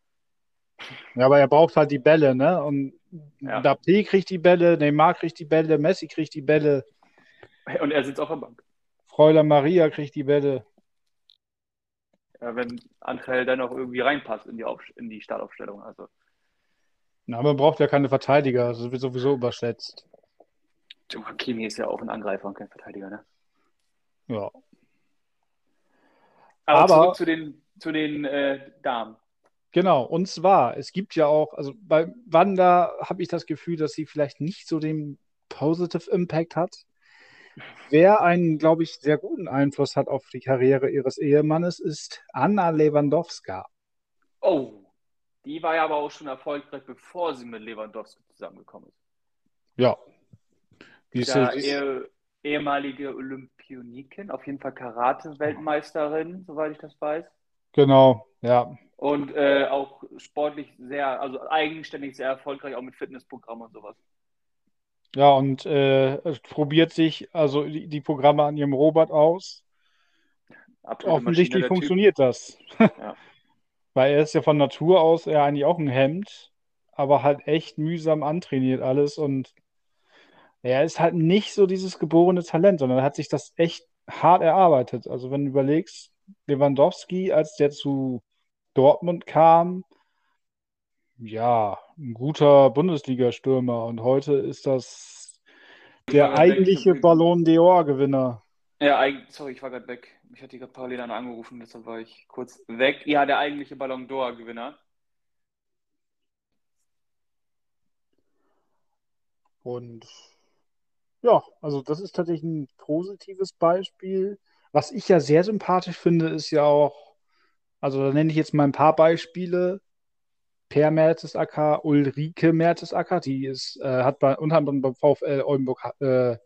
Ja, aber er braucht halt die Bälle, ne? Und Ja. Mbappé kriegt die Bälle, Neymar kriegt die Bälle, Messi kriegt die Bälle, Und er sitzt auf der Bank. Fräulein Maria kriegt die Bälle. Ja, wenn Angel dann auch irgendwie reinpasst in die, Auf in die Startaufstellung. Also, Na, aber man braucht ja keine Verteidiger, das wird sowieso überschätzt. Joe Hakimi ist ja auch ein Angreifer und kein Verteidiger. Ne? Ja. Aber, Aber- zurück zu den, zu den äh, Damen. Genau, und zwar, es gibt ja auch, also bei Wanda habe ich das Gefühl, dass sie vielleicht nicht so den Positive Impact hat. Wer einen, glaube ich, sehr guten Einfluss hat auf die Karriere ihres Ehemannes, ist Anna Lewandowska. Oh, die war ja aber auch schon erfolgreich, bevor sie mit Lewandowski zusammengekommen ist. Ja. Die Ist ja ehe, ehemalige Olympionikin, auf jeden Fall Karate-Weltmeisterin, soweit ich das weiß. genau, ja. Und äh, auch sportlich sehr, also eigenständig sehr erfolgreich, auch mit Fitnessprogrammen und sowas. Ja, und äh, es probiert sich also die, die Programme an ihrem Robot aus. Absolute Offensichtlich Maschine, der Typ. funktioniert das. Ja. Weil er ist ja von Natur aus eher eigentlich auch ein Hemd, aber halt echt mühsam antrainiert alles und er ist halt nicht so dieses geborene Talent, sondern er hat sich das echt hart erarbeitet. Also wenn du überlegst, Lewandowski, als der zu Dortmund kam, ja, ein guter Bundesliga-Stürmer und heute ist das der weg, eigentliche ich hab- Ballon d'Or-Gewinner. Ja, sorry, ich war gerade weg. Mich hat die gerade parallel einer angerufen, deshalb war ich kurz weg. Ja, der eigentliche Ballon d'Or-Gewinner. Und ja, also das ist tatsächlich ein positives Beispiel. Was ich ja sehr sympathisch finde, ist ja auch, also da nenne ich jetzt mal ein paar Beispiele. Per Mertesacker, Ulrike Mertesacker, die ist, äh, hat bei, unter anderem beim VfL Oldenburg äh,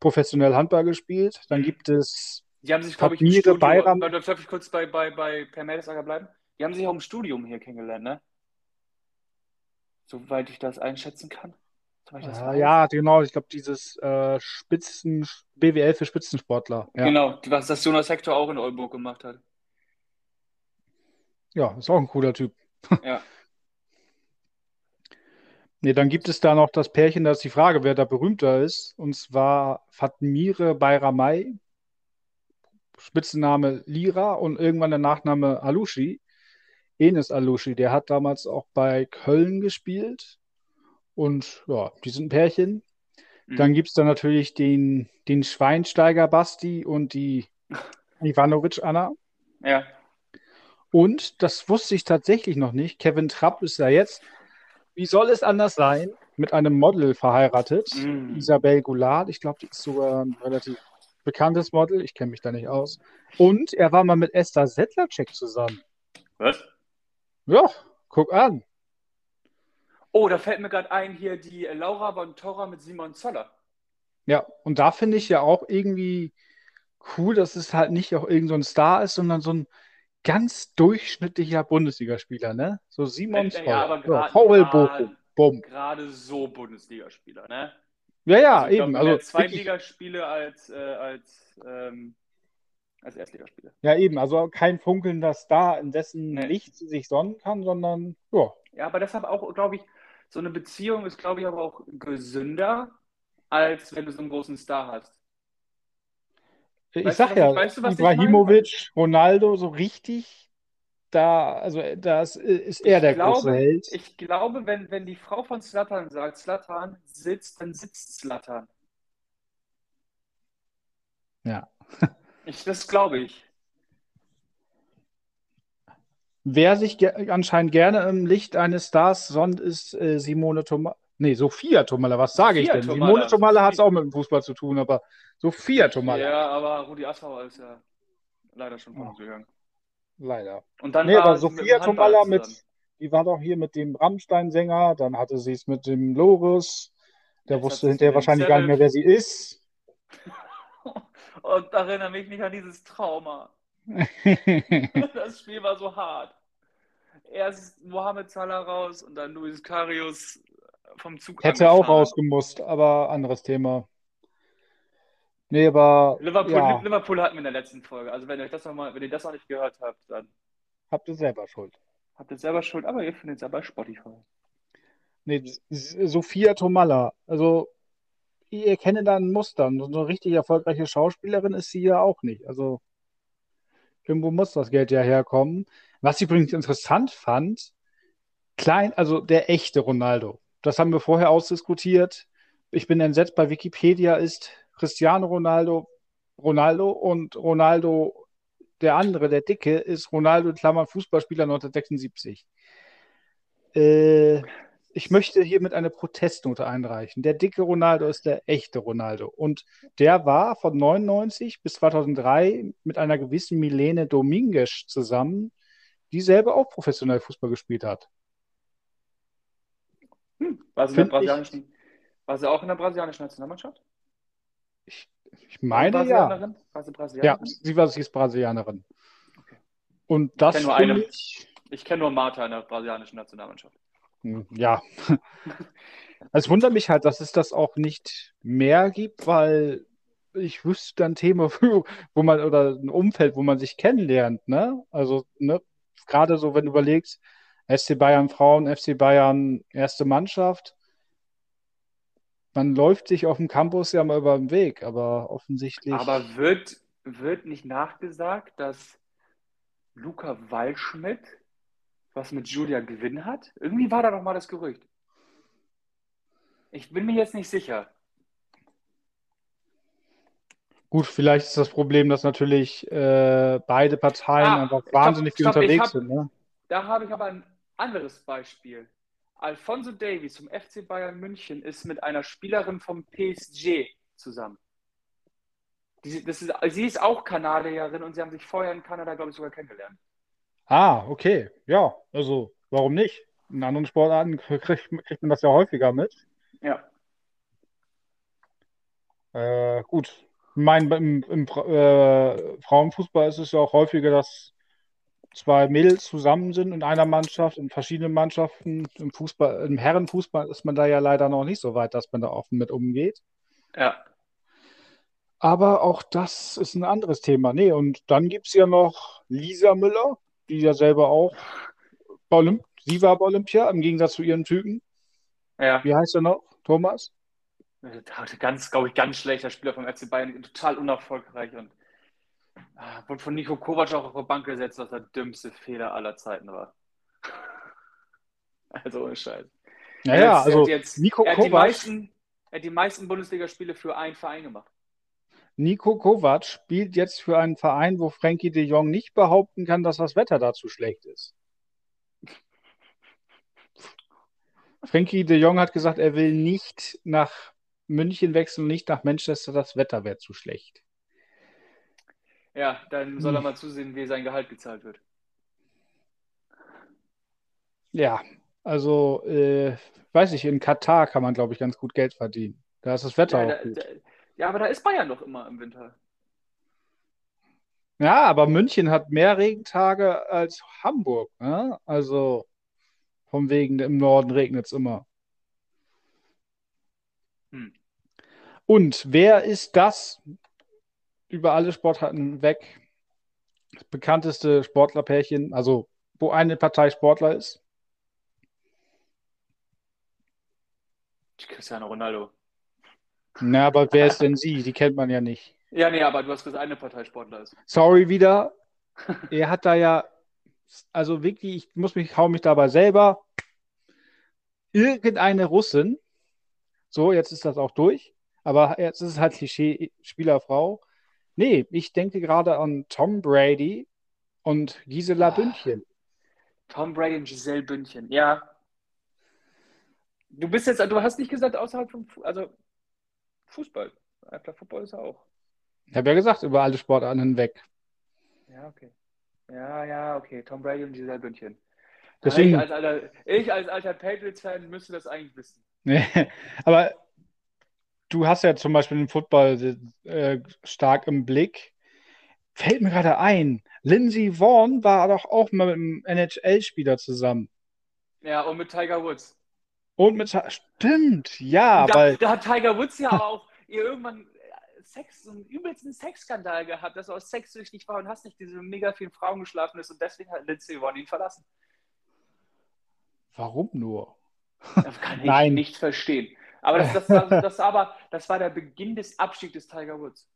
professionell Handball gespielt. Dann Mhm. gibt es, Die haben sich, glaube ich, im Studium, Bayram. Darf ich kurz bei, bei, bei Per Mertesacker bleiben? Die haben sich auch im Studium hier kennengelernt, ne? Soweit ich das einschätzen kann. Ich das äh, ja, genau, ich glaube, dieses äh, Spitzen, BWL für Spitzensportler. Ja, Genau, was das Jonas Hector auch in Oldenburg gemacht hat. Ja, ist auch ein cooler Typ. Ja. Nee, dann gibt es da noch das Pärchen, da ist die Frage, wer da berühmter ist. Und zwar Fatmire Bayramay, Spitzname Lira und irgendwann der Nachname Alushi. Enes Alushi, der hat damals auch bei Köln gespielt. Und ja, die sind ein Pärchen. Mhm. Dann gibt es da natürlich den, den Schweinsteiger Basti und die Ivanovic Anna. Ja. Und das wusste ich tatsächlich noch nicht. Kevin Trapp ist ja jetzt, wie soll es anders sein, mit einem Model verheiratet. Mm. Isabelle Goulart. Ich glaube, die ist sogar ein relativ bekanntes Model. Ich kenne mich da nicht aus. Und er war mal mit Esther Sedlacek zusammen. Was? Ja, guck an. Oh, da fällt mir gerade ein, hier die äh, Laura von Torra mit Simon Zoller. Ja, und da finde ich ja auch irgendwie cool, dass es halt nicht auch irgend so ein Star ist, sondern so ein ganz durchschnittlicher Bundesligaspieler, ne? So Simon Äh, Zoller. ja, aber Ja, grad- Bochum. Bumm. Gerade so Bundesligaspieler, ne? Ja, ja, Also glaub, eben. mehr Also Zweitligaspiele als, äh, als, ähm, als Erstligaspiele. ja, eben. Also kein funkelnder Star, in dessen Nee. Licht sie sich sonnen kann, sondern ja, Ja, aber deshalb auch, glaube ich, so eine Beziehung ist, glaube ich, aber auch gesünder, als wenn du so einen großen Star hast. Ich Weißt du, sag was ja, weißt du? Ibrahimovic, Ronaldo, so richtig, da, also das ist er der große glaube, Held. Ich glaube, wenn, wenn die Frau von Slatan sagt, Slatan sitzt, dann sitzt Slatan. Ja. Ich, das glaube ich. Wer sich ge anscheinend gerne im Licht eines Stars sonnt, ist äh, Simone Tomalla. Nee, Sophia Tomalla, was sage ich denn? Tomalla, Simone Tomalla hat es auch mit dem Fußball zu tun, aber Sophia Tomalla, Ja, aber Rudi Assauer ist ja leider schon von Ja. uns gegangen. leider. Und dann Nee, war aber mit Sophia mit, zusammen. die war doch hier mit dem Rammstein-Sänger, dann hatte sie es mit dem Loris, der Jetzt wusste hinterher mit wahrscheinlich gar nicht mehr, wer sie ist. Und erinnere mich nicht an dieses Trauma. Das Spiel war so hart. Erst Mohamed Salah raus und dann Luis Karius vom Zug Hätte auch rausgemusst, aber anderes Thema. Nee, aber Liverpool, ja, Liverpool hatten wir in der letzten Folge. Also wenn ihr das noch mal, wenn ihr das noch nicht gehört habt, dann habt ihr selber Schuld. habt ihr selber Schuld, aber ihr findet es ja bei Spotify. Nee, Sophia Tomalla, also ich erkenne da ein Muster. So eine richtig erfolgreiche Schauspielerin ist sie ja auch nicht. Also irgendwo muss das Geld ja herkommen. Was ich übrigens interessant fand, klein, also der echte Ronaldo. Das haben wir vorher ausdiskutiert. Ich bin entsetzt, bei Wikipedia ist Cristiano Ronaldo Ronaldo und Ronaldo, der andere, der Dicke, ist Ronaldo Klammern Fußballspieler 1976. Äh, ich möchte hiermit eine Protestnote einreichen. Der dicke Ronaldo ist der echte Ronaldo. Und der war von 99 bis 2003 mit einer gewissen Milene Dominguez zusammen, die selber auch professionell Fußball gespielt hat. Hm. War sie, in der Find ich- brasilianischen, war sie auch in der brasilianischen Nationalmannschaft? Ich, ich meine ja. Brasilianerin? War sie Ja, Brasilianerin? sie war, sie ist Brasilianerin. Okay. Und das kenn nur finde eine. ich, Ich kenne nur Marta in der brasilianischen Nationalmannschaft. Hm, Ja. Es wundert mich halt, dass es das auch nicht mehr gibt, weil ich wüsste ein Thema, wo man oder ein Umfeld, wo man sich kennenlernt, ne? Also, ne, gerade so, wenn du überlegst, FC Bayern Frauen, FC Bayern erste Mannschaft, man läuft sich auf dem Campus ja mal über den Weg, aber offensichtlich. Aber wird, wird nicht nachgesagt, dass Luca Waldschmidt was mit Julia Gewinn hat? Irgendwie war da doch mal das Gerücht. Ich bin mir jetzt nicht sicher. Gut, vielleicht ist das Problem, dass natürlich äh, beide Parteien Ah, einfach stopp, wahnsinnig viel stopp, ich unterwegs hab- sind, ne? Da habe ich aber ein anderes Beispiel. Alfonso Davies vom FC Bayern München ist mit einer Spielerin vom PSG zusammen. Die, das ist, sie ist auch Kanadierin und sie haben sich vorher in Kanada, glaube ich, sogar kennengelernt. Ah, okay. Ja, also warum nicht? In anderen Sportarten kriegt, kriegt man das ja häufiger mit. Ja. Äh, gut. Ich meine, im, im äh, Frauenfußball ist es ja auch häufiger, dass zwei Mädels zusammen sind in einer Mannschaft, in verschiedenen Mannschaften. Im Fußball, im Herrenfußball ist man da ja leider noch nicht so weit, dass man da offen mit umgeht. Ja. Aber auch das ist ein anderes Thema. Nee, und dann gibt es ja noch Lisa Müller, die ja selber auch bei Olymp sie war bei Olympia, im Gegensatz zu ihren Typen. Ja. Wie heißt er noch? Thomas? Ganz, glaube ich, ganz schlechter Spieler vom FC Bayern, total unerfolgreich und wurde von Nico Kovac auch auf die Bank gesetzt, was der dümmste Fehler aller Zeiten war. Also ohne Scheiß. Naja, Er hat also jetzt, Nico er die Kovac, meisten, er hat die meisten Bundesligaspiele für einen Verein gemacht. Nico Kovac spielt jetzt für einen Verein, wo Frankie de Jong nicht behaupten kann, dass das Wetter da zu schlecht ist. Frankie de Jong hat gesagt, er will nicht nach München wechseln, nicht nach Manchester, das Wetter wäre zu schlecht. Ja, dann soll er Hm. mal zusehen, wie sein Gehalt gezahlt wird. Ja, also, äh, weiß ich, in Katar kann man, glaube ich, ganz gut Geld verdienen. Da ist das Wetter Ja, auch da, gut. da, ja, aber da ist Bayern doch immer im Winter. Ja, aber München hat mehr Regentage als Hamburg, ne? Also, vom wegen, im Norden regnet es immer. Hm. Und wer ist das über alle Sportarten hinweg bekannteste Sportlerpärchen, also wo eine Partei Sportler ist? Cristiano Ronaldo. Na, aber wer ist denn sie? Die kennt man ja nicht. Ja, nee, aber du hast gesagt, eine Parteisportler ist. Sorry wieder. Er hat da ja, also wirklich, ich muss mich, hau mich dabei selber. Irgendeine Russin, so, jetzt ist das auch durch, aber jetzt ist es halt Klischee Spielerfrau. Nee, ich denke gerade an Tom Brady und Gisela Ah. Bündchen. Tom Brady und Giselle Bündchen, ja. Du bist jetzt, du hast nicht gesagt, außerhalb Fu- also Fußball. Einfach Football ist er auch. Ich habe ja gesagt, über alle Sportarten hinweg. Ja, okay. Ja, ja, okay. Tom Brady und Giselle Bündchen. Deswegen- Ich als alter, ich als alter Patriots-Fan müsste das eigentlich wissen. Aber du hast ja zum Beispiel den Football äh, stark im Blick. Fällt mir gerade ein, Lindsey Vaughn war doch auch mal mit einem NHL-Spieler zusammen. Ja, und mit Tiger Woods. Und mit, stimmt, ja, da, weil, da hat Tiger Woods ja auch ihr irgendwann äh, Sex, so einen übelsten Sexskandal gehabt, dass er aus sexsüchtig war und hast nicht diese mega vielen Frauen geschlafen ist und deswegen hat Lindsay Vonn ihn verlassen. warum nur? Das kann ich Nein. nicht verstehen. Aber das, das, war, das, aber, das war der Beginn des Abstiegs des Tiger Woods.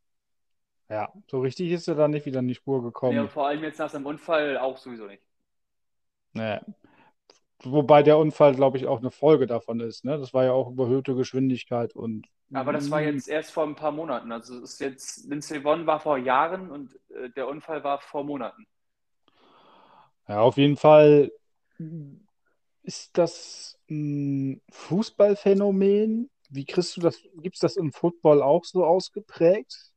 Ja, so richtig ist er da nicht wieder in die Spur Ja, gekommen. vor allem jetzt nach seinem Unfall auch sowieso nicht. Nee. Wobei der Unfall, glaube ich, auch eine Folge davon ist. Ne? Das war ja auch überhöhte Geschwindigkeit und Aber das war jetzt erst vor ein paar Monaten. Also es ist jetzt, Lindsay Vonn war vor Jahren und äh, der Unfall war vor Monaten. Ja, auf jeden Fall ist das ein Fußballphänomen. Wie kriegst du das? Gibt es das im Football auch so ausgeprägt?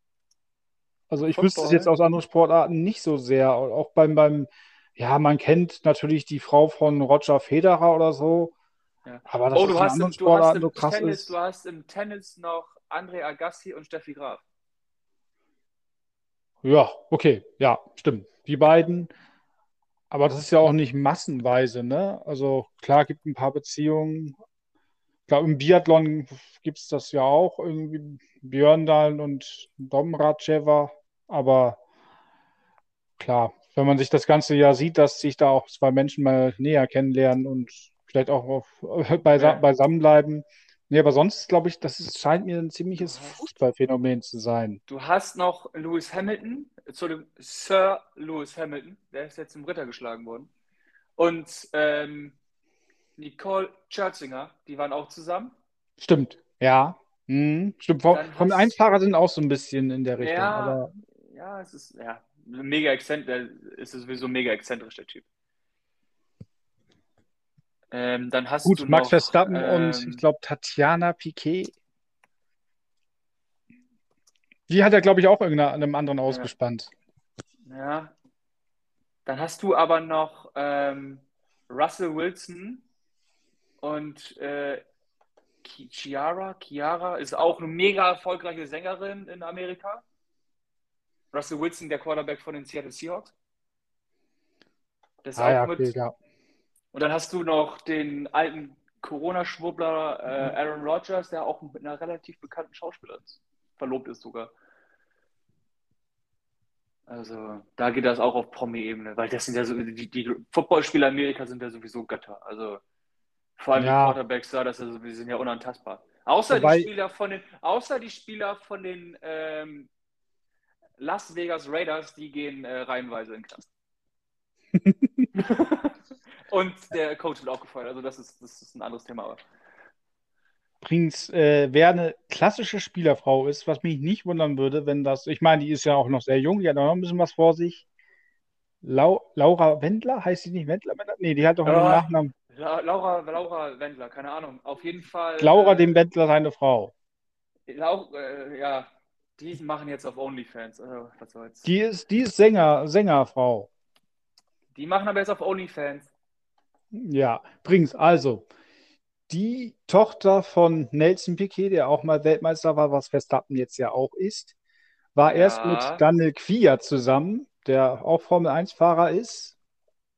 Also ich wüsste es Football? jetzt aus anderen Sportarten nicht so sehr. Auch beim, beim, ja, man kennt natürlich die Frau von Roger Federer oder so. Ja. Aber dass Oh, es du hast, anderen im, du hast Sportarten im so krass Tennis, ist. du hast im Tennis noch André Agassi und Steffi Graf. Ja, okay, ja, stimmt. Die beiden. Aber das ist ja auch nicht massenweise, ne? Also klar, gibt ein paar Beziehungen. Ich glaube, im Biathlon gibt es das ja auch, irgendwie Björndalen und Domracheva. Aber klar, wenn man sich das ganze Jahr sieht, dass sich da auch zwei Menschen mal näher kennenlernen und vielleicht auch auf, beisa Ja. beisammen bleiben. Nee, aber sonst glaube ich, das ist, scheint mir ein ziemliches Fußballphänomen zu sein. Du hast noch Lewis Hamilton, zu dem Sir Lewis Hamilton, der ist jetzt im Ritter geschlagen worden. Und ähm, Nicole Scherzinger, die waren auch zusammen. Stimmt, ja. Mhm. Stimmt, Vom- Dann Formel hast- 1-Fahrer sind auch so ein bisschen in der Richtung, Ja, aber ja, es ist ja mega exzentrisch, ist sowieso mega exzentrisch, der Typ. Ähm, dann hast gut, du Max noch, Verstappen ähm, und ich glaube Tatjana Piquet. Die hat er, glaube ich, auch irgendeinem anderen ausgespannt. Ja. Dann hast du aber noch ähm, Russell Wilson und äh, Chiara. Chiara ist auch eine mega erfolgreiche Sängerin in Amerika. Russell Wilson, der Quarterback von den Seattle Seahawks. Das Ah ja, okay, ja. Und dann hast du noch den alten Corona-Schwurbler äh, Aaron Rodgers, der auch mit einer relativ bekannten Schauspielerin verlobt ist sogar. Also da geht das auch auf Promi-Ebene, weil das sind ja so, die, die Footballspieler Amerika sind ja sowieso Götter. Also vor allem Ja. die Quarterbacks da, das ist, ja so- die sind ja unantastbar. Außer Wobei- die Spieler von den, außer die Spieler von den ähm, Las Vegas Raiders, die gehen äh, reihenweise in den Knast. Und der Coach wird auch gefeuert. Also das ist, das ist ein anderes Thema. Aber. Übrigens, äh, wer eine klassische Spielerfrau ist, was mich nicht wundern würde, wenn das, ich meine, die ist ja auch noch sehr jung, die hat auch noch ein bisschen was vor sich. Lau Laura Wendler, heißt sie nicht Wendler? Nee, die hat doch einen. Nachnamen. La Laura, Laura Wendler, keine Ahnung. Auf jeden Fall. Laura äh, dem Wendler, seine Frau. Lau äh, ja, die machen jetzt auf OnlyFans. Also, was soll's. Die ist, die ist Sänger, Sängerfrau. Die machen aber jetzt auf OnlyFans. Ja, übrigens, also, die Tochter von Nelson Piquet, der auch mal Weltmeister war, was Verstappen jetzt ja auch ist, war Ja. erst mit Daniel Kvyat zusammen, der auch Formel-1-Fahrer ist.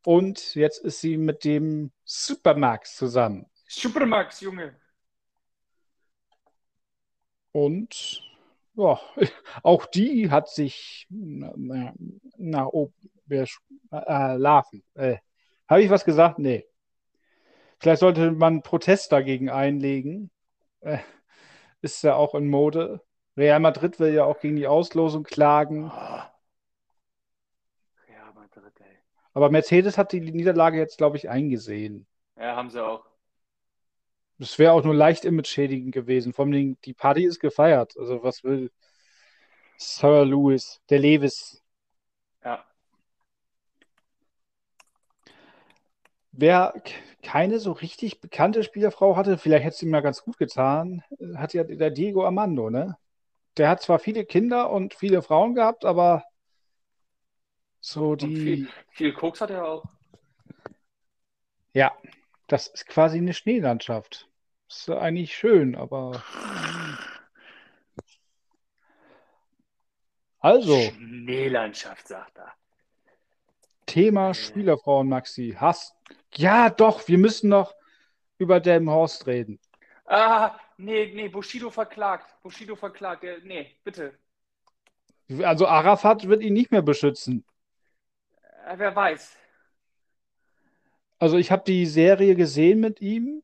Und jetzt ist sie mit dem Supermax zusammen. Supermax, Junge. Und ja, auch die hat sich na, nach oben äh, Larven. Äh, Habe ich was gesagt? Nee. Vielleicht sollte man Protest dagegen einlegen. Äh, ist ja auch in Mode. Real Madrid will ja auch gegen die Auslosung klagen. Oh. Real Madrid, ey. Aber Mercedes hat die Niederlage jetzt, glaube ich, eingesehen. Ja, haben sie auch. Das wäre auch nur leicht image-schädigend gewesen. Vor allem die Party ist gefeiert. Also was will Sir Lewis, der Lewis. Ja. Wer keine so richtig bekannte Spielerfrau hatte, vielleicht hätte es ihm ja ganz gut getan, hat ja der Diego Armando, ne? Der hat zwar viele Kinder und viele Frauen gehabt, aber so Und die, viel, viel Koks hat er auch. ja, das ist quasi eine Schneelandschaft. Ist ja eigentlich schön, aber also, Schneelandschaft, sagt er. Thema Äh. Spielerfrauen, Maxi. Hast, ja, doch, wir müssen noch über Delmenhorst reden. Ah, nee, nee, Bushido verklagt. Bushido verklagt. Der, nee, bitte. Also Arafat wird ihn nicht mehr beschützen. Äh, wer weiß. Also ich habe die Serie gesehen mit ihm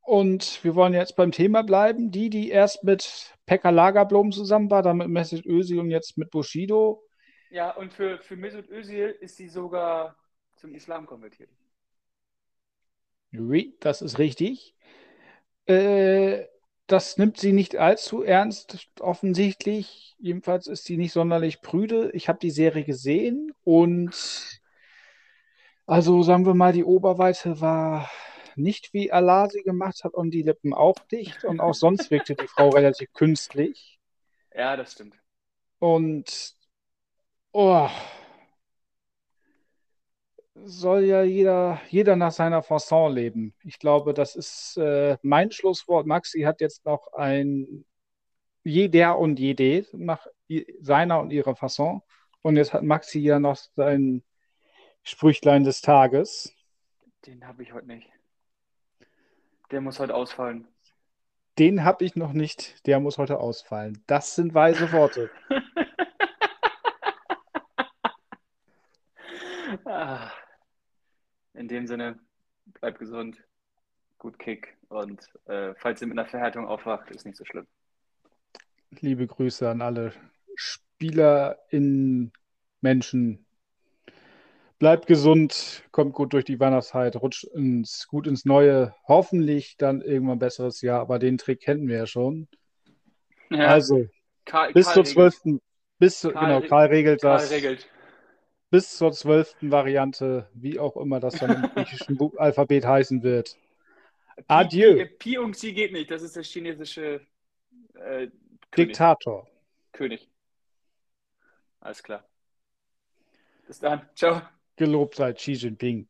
und wir wollen jetzt beim Thema bleiben. Die, die erst mit Pekka Lagerblom zusammen war, dann mit Mesut Özil und jetzt mit Bushido. Ja, und für, für Mesut Özil ist sie sogar zum Islam konvertiert. Oui, das ist richtig. Äh, das nimmt sie nicht allzu ernst, offensichtlich. Jedenfalls ist sie nicht sonderlich prüde. Ich habe die Serie gesehen und also sagen wir mal, die Oberweite war nicht wie Allah sie gemacht hat und die Lippen auch dicht und auch sonst wirkte die Frau relativ künstlich. Ja, das stimmt. Und oh, soll ja jeder, jeder nach seiner Fasson leben. Ich glaube, das ist äh, mein Schlusswort. Maxi hat jetzt noch ein jeder und jede nach seiner und ihrer Fasson. Und jetzt hat Maxi ja noch sein Sprüchlein des Tages. Den habe ich heute nicht. Der muss heute ausfallen. Den habe ich noch nicht. Der muss heute ausfallen. Das sind weise Worte. Ah. In dem Sinne, bleibt gesund, gut Kick und äh, falls ihr mit einer Verhärtung aufwacht, ist nicht so schlimm. Liebe Grüße an alle Spieler in Menschen. Bleibt gesund, kommt gut durch die Weihnachtszeit, rutscht ins, gut ins Neue. Hoffentlich dann irgendwann besseres Jahr, aber den Trick kennen wir ja schon. Ja, Also, Karl, bis Karl zur regelt. 12. Bis zu, Karl genau, Karl regelt Karl das. regelt. Bis zur 12. Variante, wie auch immer das dann im griechischen Alphabet heißen wird. Adieu. Pi, und Xi geht nicht, das ist der chinesische äh. Diktator. König. Alles klar. Bis dann. Ciao. Gelobt sei Xi Jinping.